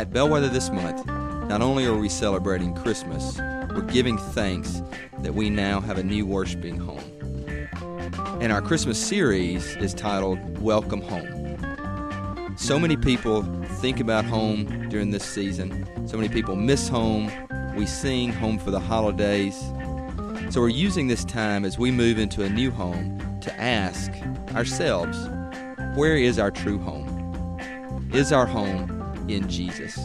At Bellwether this month, not only are we celebrating Christmas, we're giving thanks that we now have a new worshiping home. And our Christmas series is titled Welcome Home. So many people think about home during this season. So many people miss home. We sing Home for the Holidays. So we're using this time as we move into a new home to ask ourselves, where is our true home? Is our home in Jesus.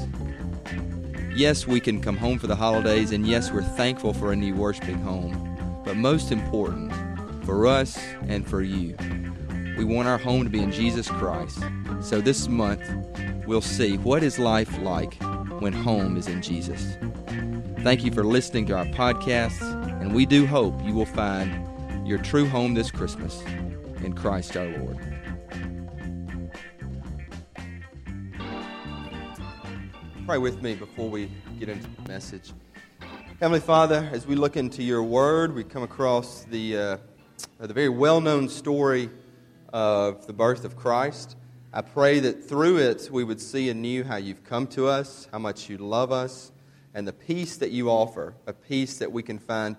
Yes, we can come home for the holidays, and yes, we're thankful for a new worshiping home. But most important, for us and for you, we want our home to be in Jesus Christ. So this month, we'll see what is life like when home is in Jesus. Thank you for listening to our podcast, and we do hope you will find your true home this Christmas in Christ our Lord. Pray with me before we get into the message. Heavenly Father, as we look into your word, we come across the, uh, the very well known story of the birth of Christ. I pray that through it we would see anew how you've come to us, how much you love us, and the peace that you offer, a peace that we can find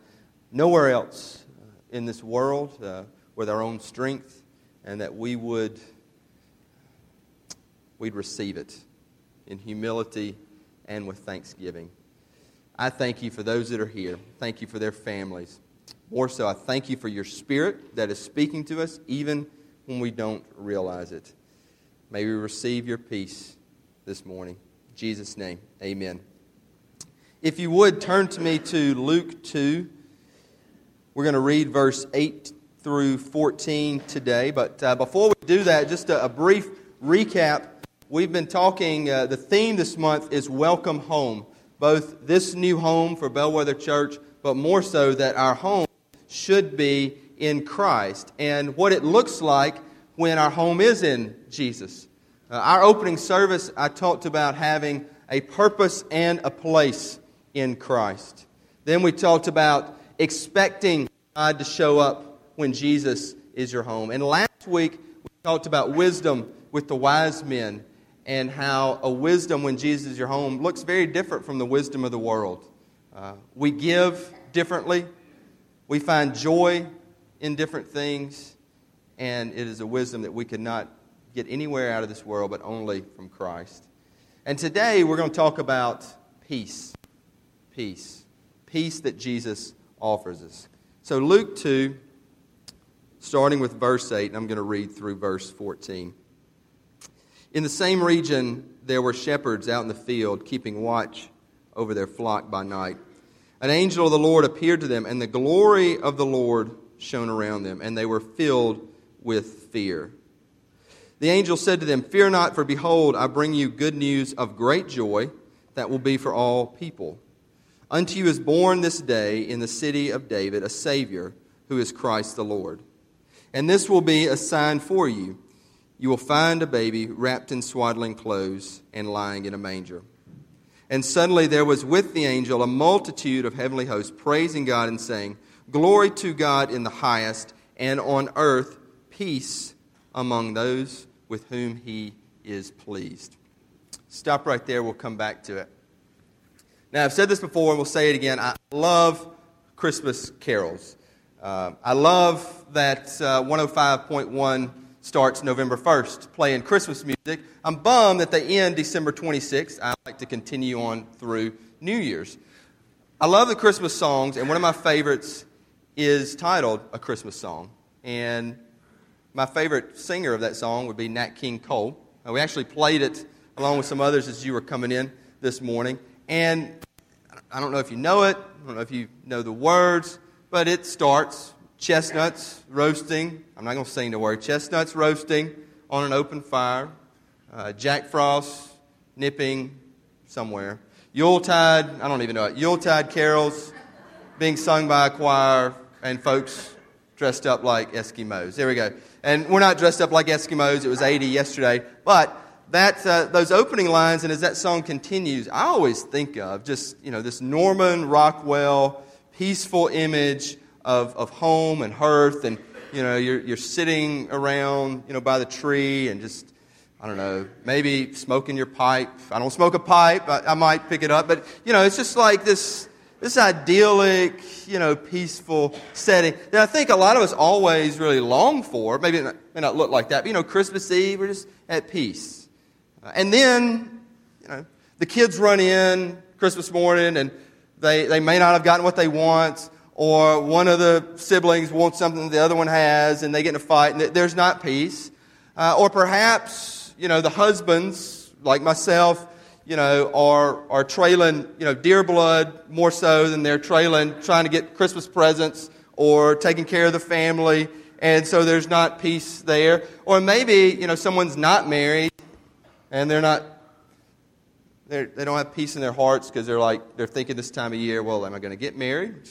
nowhere else in this world uh, with our own strength, and that we would we'd receive it in humility and with thanksgiving. I thank you for those that are here. Thank you for their families. More so, I thank you for your spirit that is speaking to us even when we don't realize it. May we receive your peace this morning. In Jesus' name, amen. If you would, turn to me to Luke 2. We're going to read verse 8 through 14 today. But uh, before we do that, just a, a brief recap We've been talking, uh, the theme this month is Welcome Home. Both this new home for Bellwether Church, but more so that our home should be in Christ and what it looks like when our home is in Jesus. Uh, our opening service, I talked about having a purpose and a place in Christ. Then we talked about expecting God to show up when Jesus is your home. And last week, we talked about wisdom with the wise men and how a wisdom when Jesus is your home looks very different from the wisdom of the world. Uh, we give differently, we find joy in different things, and it is a wisdom that we could not get anywhere out of this world but only from Christ. And today we're going to talk about peace. Peace. Peace that Jesus offers us. So, Luke 2, starting with verse 8, and I'm going to read through verse 14. In the same region, there were shepherds out in the field, keeping watch over their flock by night. An angel of the Lord appeared to them, and the glory of the Lord shone around them, and they were filled with fear. The angel said to them, Fear not, for behold, I bring you good news of great joy that will be for all people. Unto you is born this day in the city of David a Savior, who is Christ the Lord. And this will be a sign for you you will find a baby wrapped in swaddling clothes and lying in a manger. And suddenly there was with the angel a multitude of heavenly hosts praising God and saying, Glory to God in the highest, and on earth peace among those with whom he is pleased. Stop right there, we'll come back to it. Now, I've said this before, and we'll say it again. I love Christmas carols. Uh, I love that uh, 105.1 starts November 1st, playing Christmas music. I'm bummed that they end December 26th. I like to continue on through New Year's. I love the Christmas songs, and one of my favorites is titled A Christmas Song. And my favorite singer of that song would be Nat King Cole. Uh, we actually played it along with some others as you were coming in this morning. And I don't know if you know it, I don't know if you know the words, but it starts chestnuts roasting. I'm not going to sing the word. Chestnuts roasting on an open fire. Uh, Jack Frost nipping somewhere. Yuletide, I don't even know it. Yuletide carols being sung by a choir and folks dressed up like Eskimos. There we go. And we're not dressed up like Eskimos. It was 80 yesterday. But that, uh, those opening lines, and as that song continues, I always think of just, you know, this Norman Rockwell peaceful image of, of home and hearth, and you know, you're, you're sitting around, you know, by the tree and just, I don't know, maybe smoking your pipe. I don't smoke a pipe, I, I might pick it up. But, you know, it's just like this, this idyllic, you know, peaceful setting that I think a lot of us always really long for. Maybe it may not look like that, but, you know, Christmas Eve, we're just at peace. Uh, and then, you know, the kids run in Christmas morning and they, they may not have gotten what they want, or one of the siblings wants something the other one has, and they get in a fight, and there's not peace. Uh, or perhaps, you know, the husbands, like myself, you know, are, are trailing, you know, deer blood more so than they're trailing trying to get Christmas presents or taking care of the family. And so there's not peace there. Or maybe, you know, someone's not married and they're not they're, they do not have peace in their hearts because they're like, they're thinking this time of year, well, am I going to get married?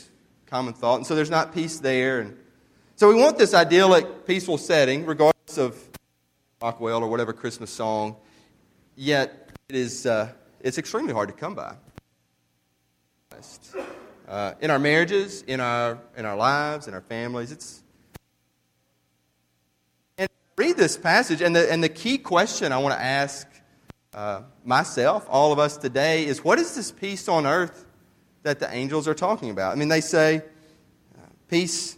Common thought. And so there's not peace there. And so we want this idyllic, peaceful setting, regardless of Rockwell or whatever Christmas song, yet it is, uh, it's extremely hard to come by. Uh, in our marriages, in our, in our lives, in our families, it's. And read this passage, and the, and the key question I want to ask uh, myself, all of us today, is what is this peace on earth that the angels are talking about? I mean, they say uh, peace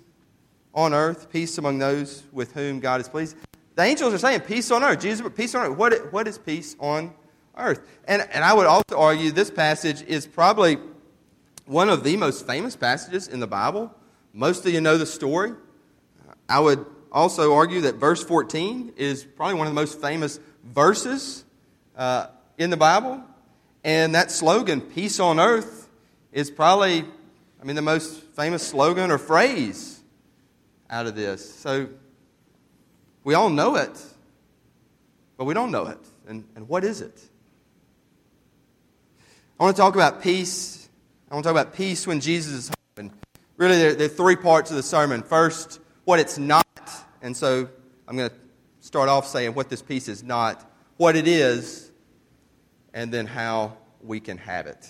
on earth, peace among those with whom God is pleased. The angels are saying peace on earth. Jesus, peace on earth. What, what is peace on earth? And, and I would also argue this passage is probably one of the most famous passages in the Bible. Most of you know the story. I would also argue that verse 14 is probably one of the most famous verses uh, in the Bible. And that slogan, peace on earth, is probably, I mean, the most famous slogan or phrase out of this. So we all know it, but we don't know it. And, and what is it? I want to talk about peace. I want to talk about peace when Jesus is home. And really, there, there are three parts of the sermon. First, what it's not. And so I'm going to start off saying what this peace is not, what it is, and then how we can have it.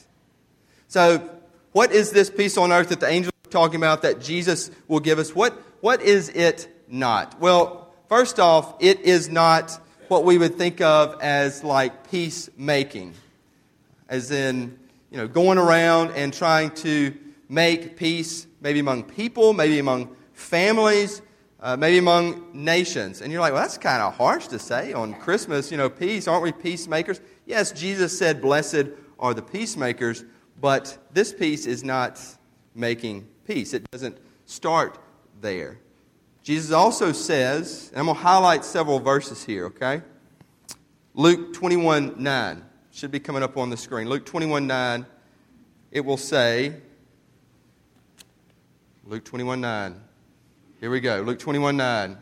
So, what is this peace on earth that the angels are talking about that Jesus will give us? What, what is it not? Well, first off, it is not what we would think of as like peacemaking, as in, you know, going around and trying to make peace maybe among people, maybe among families, uh, maybe among nations. And you're like, well, that's kind of harsh to say on Christmas, you know, peace. Aren't we peacemakers? Yes, Jesus said, blessed are the peacemakers, but this peace is not making peace. It doesn't start there. Jesus also says, and I'm going to highlight several verses here, okay? Luke 21 9 should be coming up on the screen. Luke 21 9, it will say, Luke 21 9. Here we go. Luke 21 9.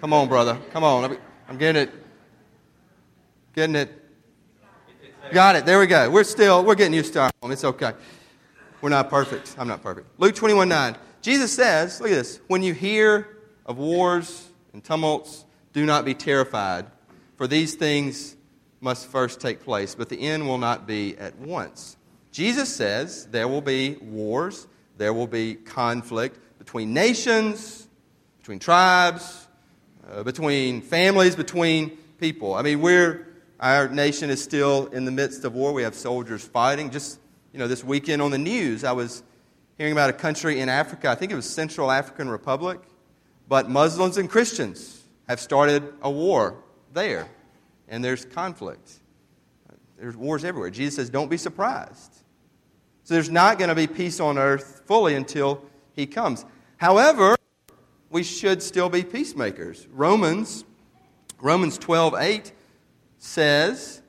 Come on, brother. Come on. I'm getting it. Getting it. Got it. There we go. We're still, we're getting used to our home. It's okay. We're not perfect. I'm not perfect. Luke 21 9. Jesus says, look at this. When you hear of wars and tumults, do not be terrified, for these things must first take place, but the end will not be at once. Jesus says there will be wars, there will be conflict between nations, between tribes, uh, between families, between people. I mean, we're, our nation is still in the midst of war. We have soldiers fighting. Just, you know, this weekend on the news, I was hearing about a country in Africa, I think it was Central African Republic, but Muslims and Christians have started a war there, and there's conflict. There's wars everywhere. Jesus says, don't be surprised. So there's not going to be peace on earth fully until he comes. However, we should still be peacemakers. Romans, Romans 12, 8 says,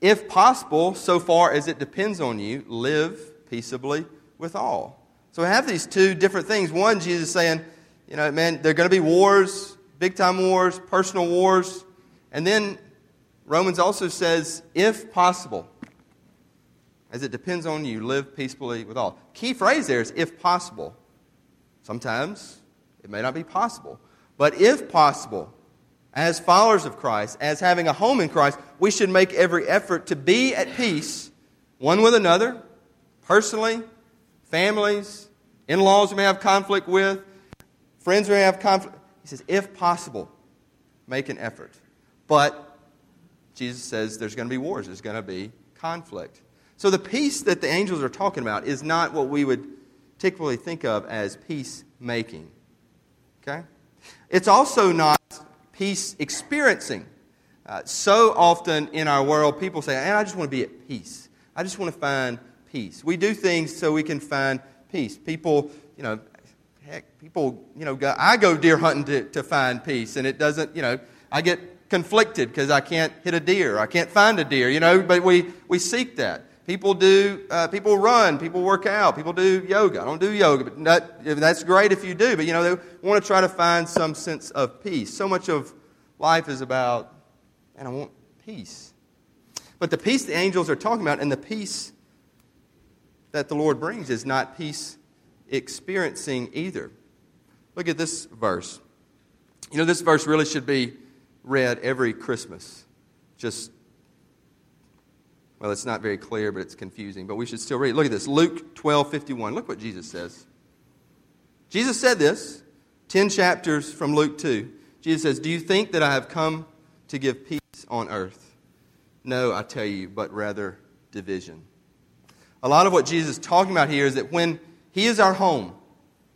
if possible, so far as it depends on you, live peaceably with all. So we have these two different things. One, Jesus saying, you know, man, there are going to be wars, big time wars, personal wars. And then Romans also says, if possible, as it depends on you, live peaceably with all. Key phrase there is if possible. Sometimes it may not be possible. But if possible, as followers of Christ, as having a home in Christ, we should make every effort to be at peace one with another, personally, families, in laws we may have conflict with, friends we may have conflict. He says, if possible, make an effort. But Jesus says there's going to be wars, there's going to be conflict. So the peace that the angels are talking about is not what we would typically think of as peacemaking. Okay? It's also not peace experiencing. Uh, so often in our world, people say, I just want to be at peace. I just want to find peace. We do things so we can find peace. People, you know, heck, people, you know, go, I go deer hunting to, to find peace, and it doesn't, you know, I get conflicted because I can't hit a deer. I can't find a deer, you know, but we, we seek that. People do, uh, people run, people work out, people do yoga. I don't do yoga, but that, that's great if you do, but, you know, they want to try to find some sense of peace. So much of life is about, and I want peace. But the peace the angels are talking about and the peace that the Lord brings is not peace experiencing either. Look at this verse. You know, this verse really should be read every Christmas. Just, well, it's not very clear, but it's confusing, but we should still read. Look at this Luke 12 51. Look what Jesus says. Jesus said this 10 chapters from Luke 2. Jesus says, Do you think that I have come to give peace on earth? No, I tell you, but rather division. A lot of what Jesus is talking about here is that when He is our home,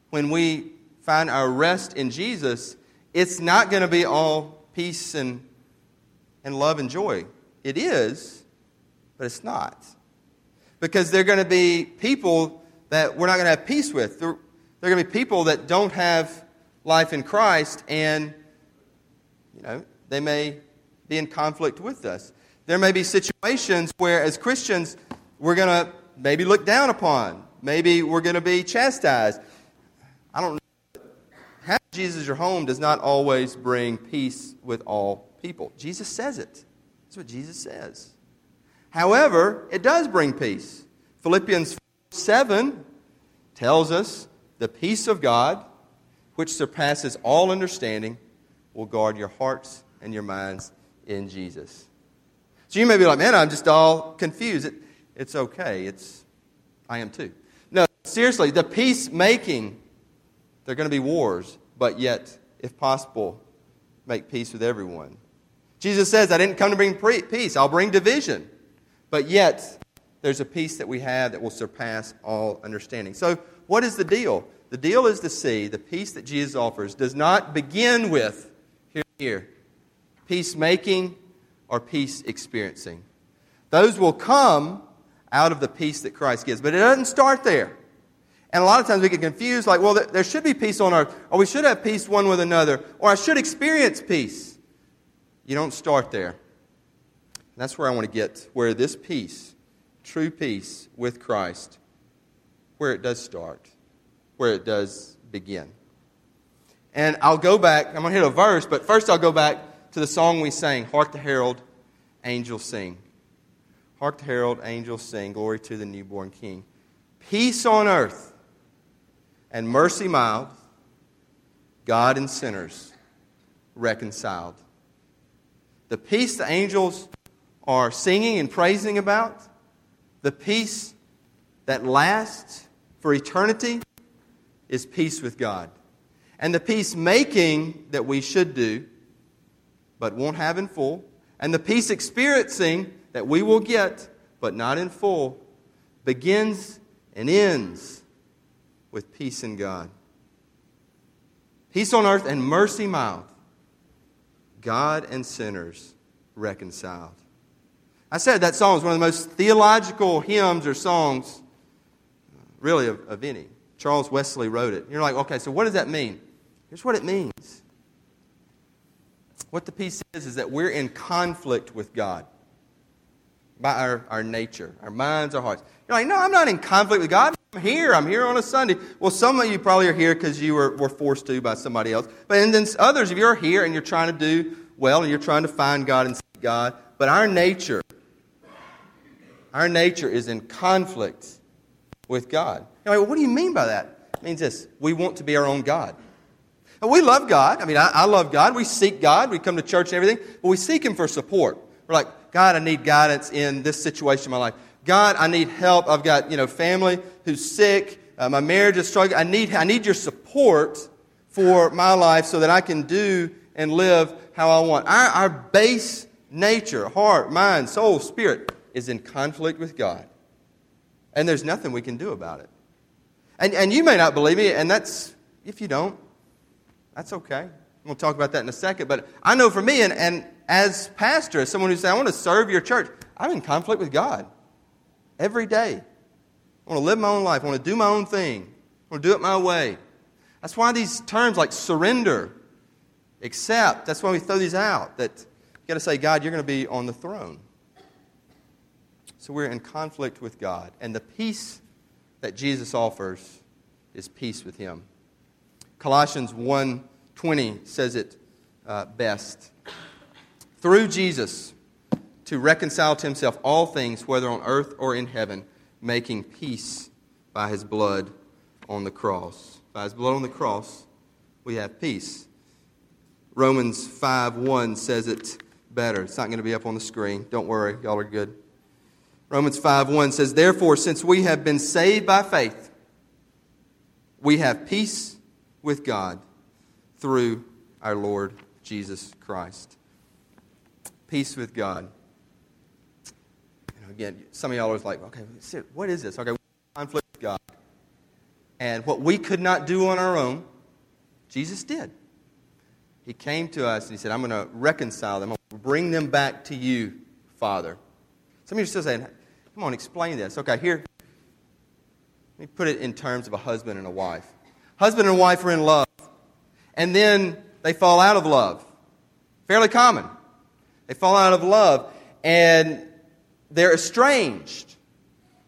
when we find our rest in Jesus, it's not going to be all peace and, and love and joy. It is, but it's not. Because there are going to be people that we're not going to have peace with. There are going to be people that don't have life in Christ, and, you know, they may be in conflict with us. There may be situations where, as Christians, we're going to maybe look down upon. Maybe we're going to be chastised. I don't know. Having Jesus your home does not always bring peace with all people. Jesus says it. That's what Jesus says. However, it does bring peace. Philippians 7 tells us the peace of God, which surpasses all understanding, will guard your hearts and your minds in Jesus. So you may be like, man, I'm just all confused. It, it's okay. It's, I am too. No, seriously, the peacemaking, there are going to be wars, but yet, if possible, make peace with everyone. Jesus says, I didn't come to bring peace, I'll bring division. But yet, there's a peace that we have that will surpass all understanding. So, what is the deal? The deal is to see the peace that Jesus offers does not begin with, here, here, peacemaking or peace experiencing. Those will come out of the peace that Christ gives. But it doesn't start there. And a lot of times we get confused like, well, there should be peace on earth, or we should have peace one with another, or I should experience peace. You don't start there. And that's where I want to get, where this peace, true peace with Christ, where it does start, where it does begin. And I'll go back, I'm going to hit a verse, but first I'll go back to the song we sang, Hark the Herald, Angels Sing. Hark the herald, angels sing, glory to the newborn King. Peace on earth and mercy mild, God and sinners reconciled. The peace the angels are singing and praising about, the peace that lasts for eternity, is peace with God. And the peacemaking that we should do, but won't have in full, and the peace experiencing that we will get, but not in full, begins and ends with peace in God. Peace on earth and mercy mild. God and sinners reconciled. I said that song is one of the most theological hymns or songs, really, of, of any. Charles Wesley wrote it. You're like, okay, so what does that mean? Here's what it means. What the peace is, is that we're in conflict with God by our, our nature, our minds, our hearts. You're like, no, I'm not in conflict with God. I'm here. I'm here on a Sunday. Well, some of you probably are here because you were, were forced to by somebody else. But and then others, if you're here and you're trying to do well and you're trying to find God and seek God, but our nature, our nature is in conflict with God. Well, what do you mean by that? It means this we want to be our own God. We love God. I mean, I, I love God. We seek God. We come to church and everything, but we seek Him for support. We're like, God, I need guidance in this situation in my life. God, I need help. I've got, you know, family who's sick. Uh, my marriage is struggling. I need, I need your support for my life so that I can do and live how I want. Our, our base nature, heart, mind, soul, spirit is in conflict with God. And there's nothing we can do about it. And, and you may not believe me, and that's, if you don't, that's okay. We'll talk about that in a second. But I know for me, and, and as pastor, as someone who says, I want to serve your church, I'm in conflict with God every day. I want to live my own life. I want to do my own thing. I want to do it my way. That's why these terms like surrender, accept, that's why we throw these out. That you got to say, God, you're going to be on the throne. So we're in conflict with God. And the peace that Jesus offers is peace with Him. Colossians 1:20 says it uh, best. Through Jesus, to reconcile to Himself all things, whether on earth or in heaven, making peace by His blood on the cross. By His blood on the cross, we have peace. Romans 5:1 says it better. It's not going to be up on the screen. Don't worry, y'all are good. Romans 5:1 says, "Therefore, since we have been saved by faith, we have peace with God through our Lord Jesus Christ." Peace with God. Again, some of y'all are like, "Okay, what is this?" Okay, conflict with God. And what we could not do on our own, Jesus did. He came to us and he said, I'm going to reconcile them. I'm going to bring them back to you, Father. Some of you are still saying, Come on, explain this. Okay, here, let me put it in terms of a husband and a wife. Husband and wife are in love, and then they fall out of love. Fairly common. They fall out of love, and they're estranged.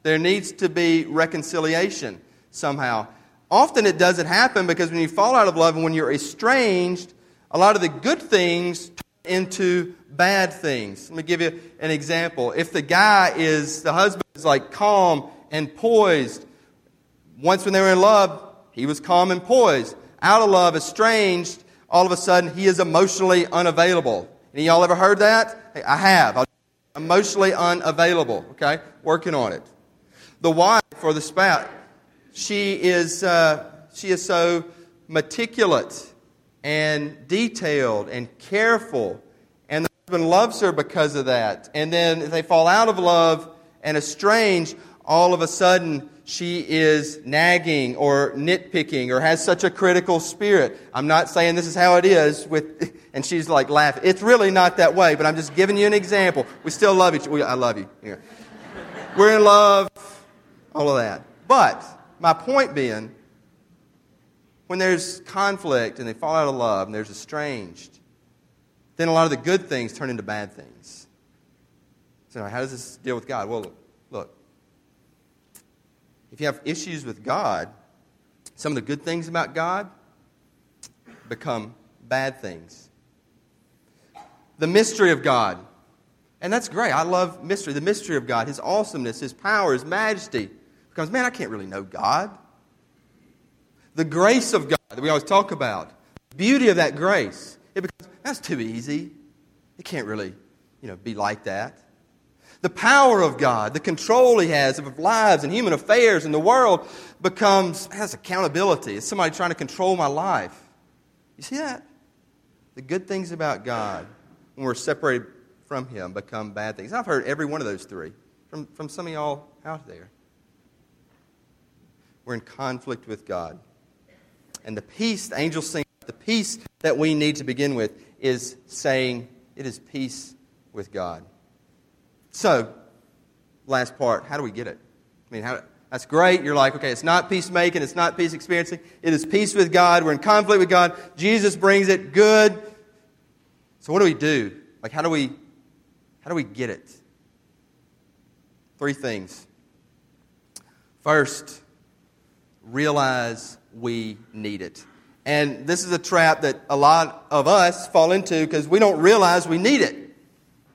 There needs to be reconciliation somehow. Often it doesn't happen because when you fall out of love and when you're estranged, a lot of the good things turn into bad things. Let me give you an example. If the guy is, the husband is like calm and poised, once when they were in love, he was calm and poised. Out of love, estranged, all of a sudden he is emotionally unavailable. Any y'all ever heard that? Hey, I have. Emotionally unavailable, okay? Working on it. The wife or the spouse, she is, uh, she is so meticulous and detailed and careful husband loves her because of that. And then they fall out of love and estranged, all of a sudden she is nagging or nitpicking or has such a critical spirit. I'm not saying this is how it is with, and she's like laughing. It's really not that way, but I'm just giving you an example. We still love each other. I love you. We're in love, all of that. But my point being, when there's conflict and they fall out of love and there's estranged, then a lot of the good things turn into bad things. So, how does this deal with God? Well, look, if you have issues with God, some of the good things about God become bad things. The mystery of God. And that's great. I love mystery. The mystery of God, His awesomeness, His power, His majesty. Because, man, I can't really know God. The grace of God that we always talk about, beauty of that grace. It becomes that's too easy. It can't really, you know, be like that. The power of God, the control He has of lives and human affairs in the world becomes, has accountability. It's somebody trying to control my life. You see that? The good things about God, when we're separated from Him, become bad things. I've heard every one of those three from, from some of y'all out there. We're in conflict with God. And the peace, the angels sing, the peace that we need to begin with is saying it is peace with God. So, last part, how do we get it? I mean, how, that's great. You're like, okay, it's not peacemaking, it's not peace experiencing. It is peace with God. We're in conflict with God. Jesus brings it. Good. So what do we do? Like, how do we, how do we get it? Three things. First, realize we need it. And this is a trap that a lot of us fall into because we don't realize we need it.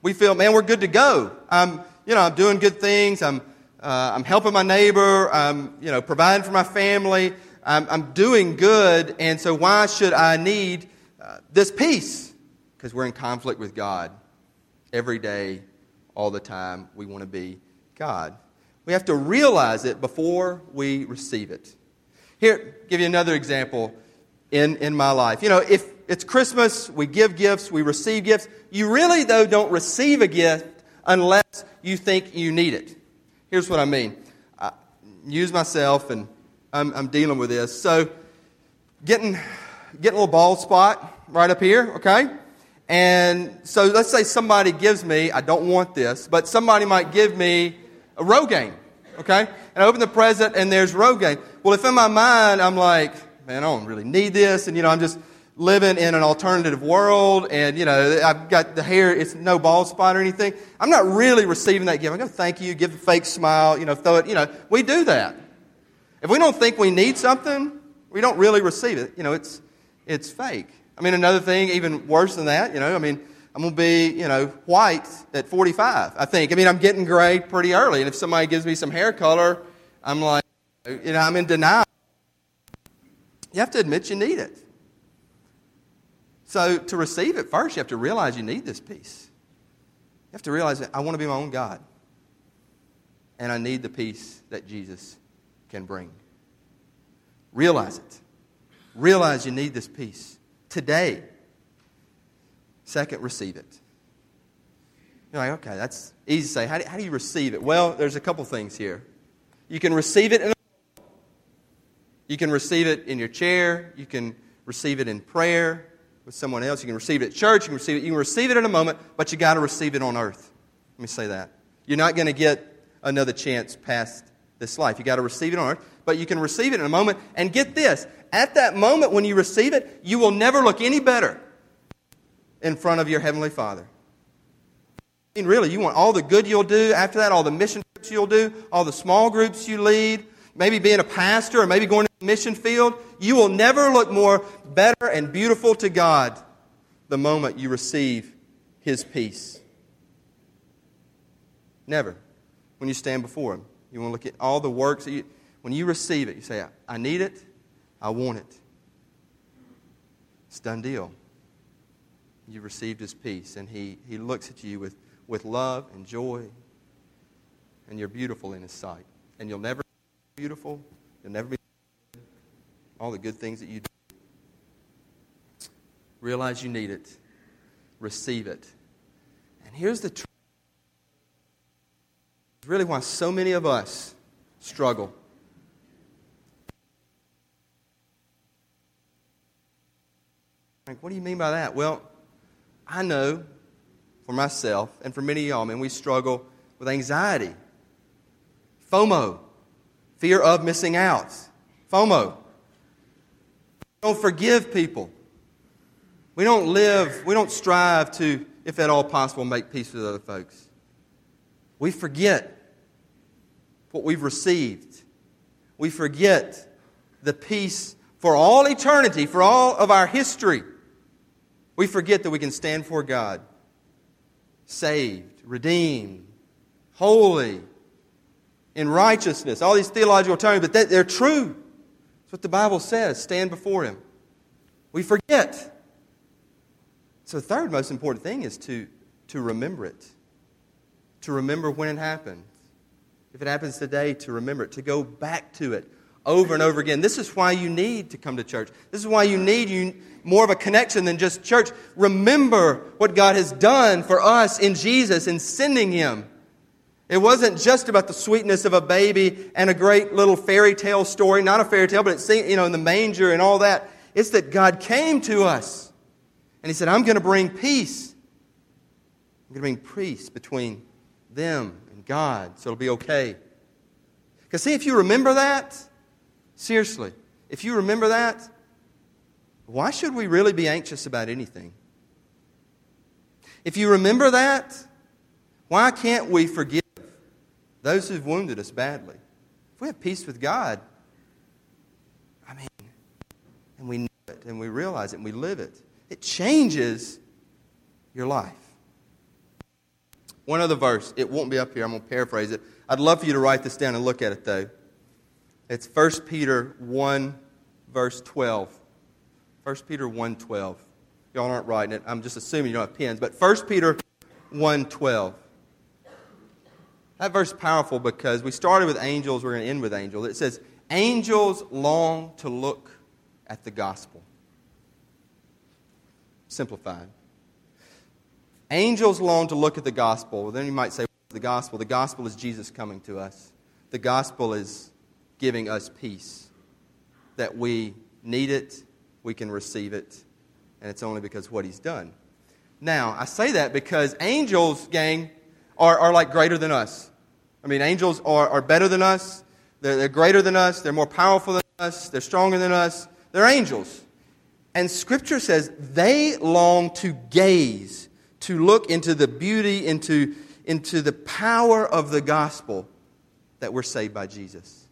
We feel, man, we're good to go. I'm, you know, I'm doing good things. I'm, uh, I'm helping my neighbor. I'm, you know, providing for my family. I'm, I'm doing good. And so why should I need uh, this peace? Because we're in conflict with God every day, all the time. We want to be God. We have to realize it before we receive it. Here, give you another example in, in my life. You know, if, it's Christmas, we give gifts, we receive gifts. You really, though, don't receive a gift unless you think you need it. Here's what I mean. I use myself, and I'm, I'm dealing with this. So, getting, getting a little bald spot right up here, okay? And so let's say somebody gives me, I don't want this, but somebody might give me a Rogaine, okay? And I open the present and there's Rogaine. Well, if in my mind I'm like, man, I don't really need this, and you know, I'm just living in an alternative world, and you know, I've got the hair, it's no bald spot or anything. I'm not really receiving that gift. I'm going to thank you, give a fake smile, you know, throw it, you know, we do that. If we don't think we need something, we don't really receive it. You know, it's, it's fake. I mean, another thing, even worse than that, you know, I mean, I'm going to be, you know, white at 45, I think. I mean, I'm getting gray pretty early. And if somebody gives me some hair color, I'm like, you know, I'm in denial. You have to admit you need it. So to receive it, first, you have to realize you need this peace. You have to realize that I want to be my own God. And I need the peace that Jesus can bring. Realize it. Realize you need this peace today. Second, receive it. You're like, okay, that's easy to say. How do, how do you receive it? Well, there's a couple things here. You can receive it in you can receive it in your chair. You can receive it in prayer with someone else. You can receive it at church. You can receive it. You can receive it in a moment, but you got to receive it on earth. Let me say that. You're not going to get another chance past this life. You got to receive it on earth, but you can receive it in a moment. And get this: at that moment when you receive it, you will never look any better in front of your Heavenly Father. I mean, really, you want all the good you'll do after that, all the mission trips you'll do, all the small groups you lead, maybe being a pastor or maybe going to mission field. You will never look more better and beautiful to God the moment you receive His peace. Never. When you stand before Him, you want to look at all the works that you, when you receive it, you say, I need it. I want it. It's done deal. You received his peace, and he, he looks at you with, with love and joy, and you're beautiful in his sight. And you'll never be beautiful, you'll never be all the good things that you do. Realize you need it, receive it. And here's the truth really why so many of us struggle. Like, what do you mean by that? Well, I know for myself and for many of y'all, man, we struggle with anxiety, FOMO, fear of missing out, FOMO. We don't forgive people. We don't live, we don't strive to, if at all possible, make peace with other folks. We forget what we've received. We forget the peace for all eternity, for all of our history. We forget that we can stand for God, saved, redeemed, holy, in righteousness. All these theological terms, but they're true. That's what the Bible says. Stand before Him. We forget. So, the third most important thing is to, to remember it, to remember when it happened. If it happens today, to remember it, to go back to it over and over again. This is why you need to come to church. This is why you need you more of a connection than just church. Remember what God has done for us in Jesus in sending him. It wasn't just about the sweetness of a baby and a great little fairy tale story, not a fairy tale, but it's you know in the manger and all that. It's that God came to us and he said, "I'm going to bring peace. I'm going to bring peace between them and God, so it'll be okay." Because see, if you remember that, Seriously, if you remember that, why should we really be anxious about anything? If you remember that, why can't we forgive those who've wounded us badly? If we have peace with God, I mean, and we know it, and we realize it, and we live it, it changes your life. One other verse, it won't be up here, I'm going to paraphrase it. I'd love for you to write this down and look at it, though. It's 1 Peter 1, verse 12. 1 Peter 1, 12. Y'all aren't writing it. I'm just assuming you don't have pens. But 1 Peter 1, 12. That verse is powerful because we started with angels, we're going to end with angels. It says, Angels long to look at the gospel. simplified. Angels long to look at the gospel. Well, then you might say, the gospel? The gospel is Jesus coming to us. The gospel is giving us peace. That we need it, we can receive it, and it's only because what he's done. Now, I say that because angels, gang, are, are like greater than us. I mean, angels are, are better than us, they're, they're greater than us, they're more powerful than us, they're stronger than us. They're angels. And Scripture says they long to gaze, to look into the beauty, into, into the power of the gospel that we're saved by Jesus.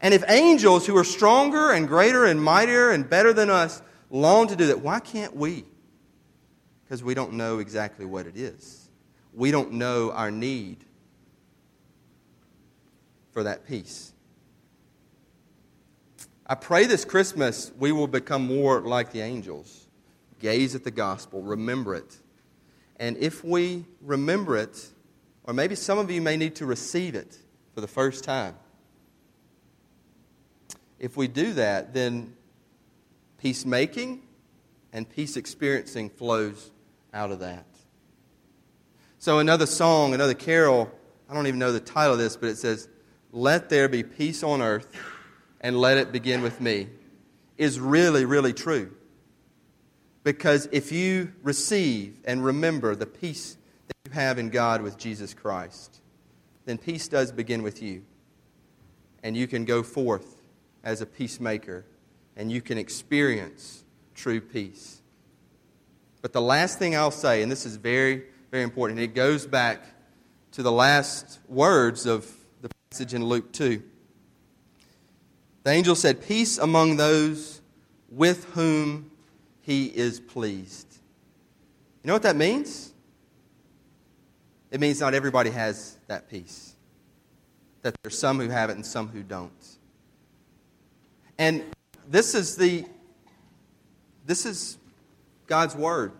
And if angels who are stronger and greater and mightier and better than us long to do that, why can't we? Because we don't know exactly what it is. We don't know our need for that peace. I pray this Christmas we will become more like the angels. Gaze at the gospel, remember it. And if we remember it, or maybe some of you may need to receive it for the first time. If we do that, then peacemaking and peace experiencing flows out of that. So, another song, another carol, I don't even know the title of this, but it says, Let there be peace on earth and let it begin with me is really, really true. Because if you receive and remember the peace that you have in God with Jesus Christ, then peace does begin with you. And you can go forth as a peacemaker and you can experience true peace. But the last thing I'll say, and this is very, very important, it goes back to the last words of the passage in Luke 2. The angel said, Peace among those with whom he is pleased. You know what that means? It means not everybody has that peace. That there's some who have it and some who don't. And this is the this is God's word.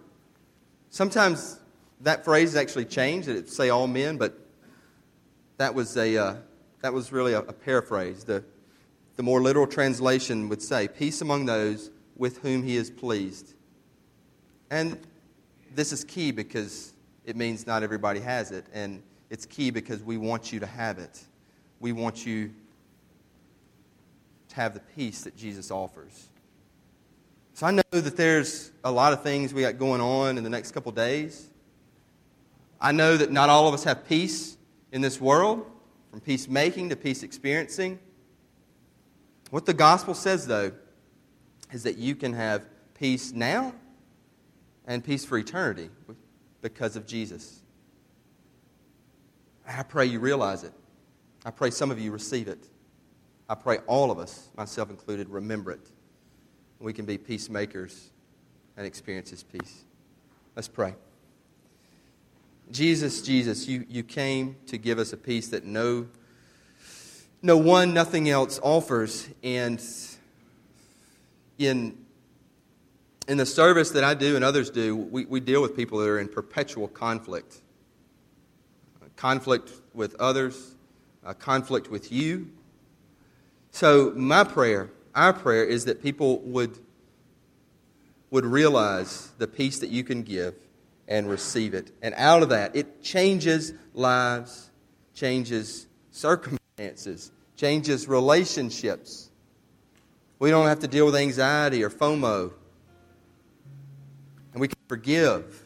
Sometimes that phrase actually changed. It say all men, but that was a uh, that was really a, a paraphrase. The the more literal translation would say, Peace among those with whom he is pleased. And this is key because it means not everybody has it. And it's key because we want you to have it. We want you to have the peace that Jesus offers. So I know that there's a lot of things we got going on in the next couple days. I know that not all of us have peace in this world, from peacemaking to peace experiencing. What the gospel says, though, is that you can have peace now and peace for eternity because of Jesus. I pray you realize it. I pray some of you receive it. I pray all of us, myself included, remember it. We can be peacemakers and experience His peace. Let's pray. Jesus, Jesus, you, you came to give us a peace that no no one, nothing else offers. And in, in the service that I do and others do, we, we deal with people that are in perpetual conflict conflict with others, conflict with you. So, my prayer, our prayer, is that people would, would realize the peace that you can give and receive it. And out of that, it changes lives, changes circumstances changes relationships. We don't have to deal with anxiety or FOMO. And we can forgive.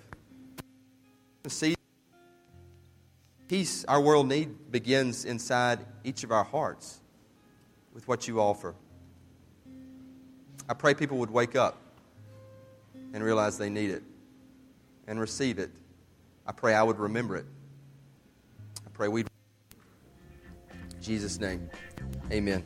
See, peace our world need begins inside each of our hearts with what you offer. I pray people would wake up and realize they need it and receive it. I pray I would remember it. I pray we'd Jesus' name, amen.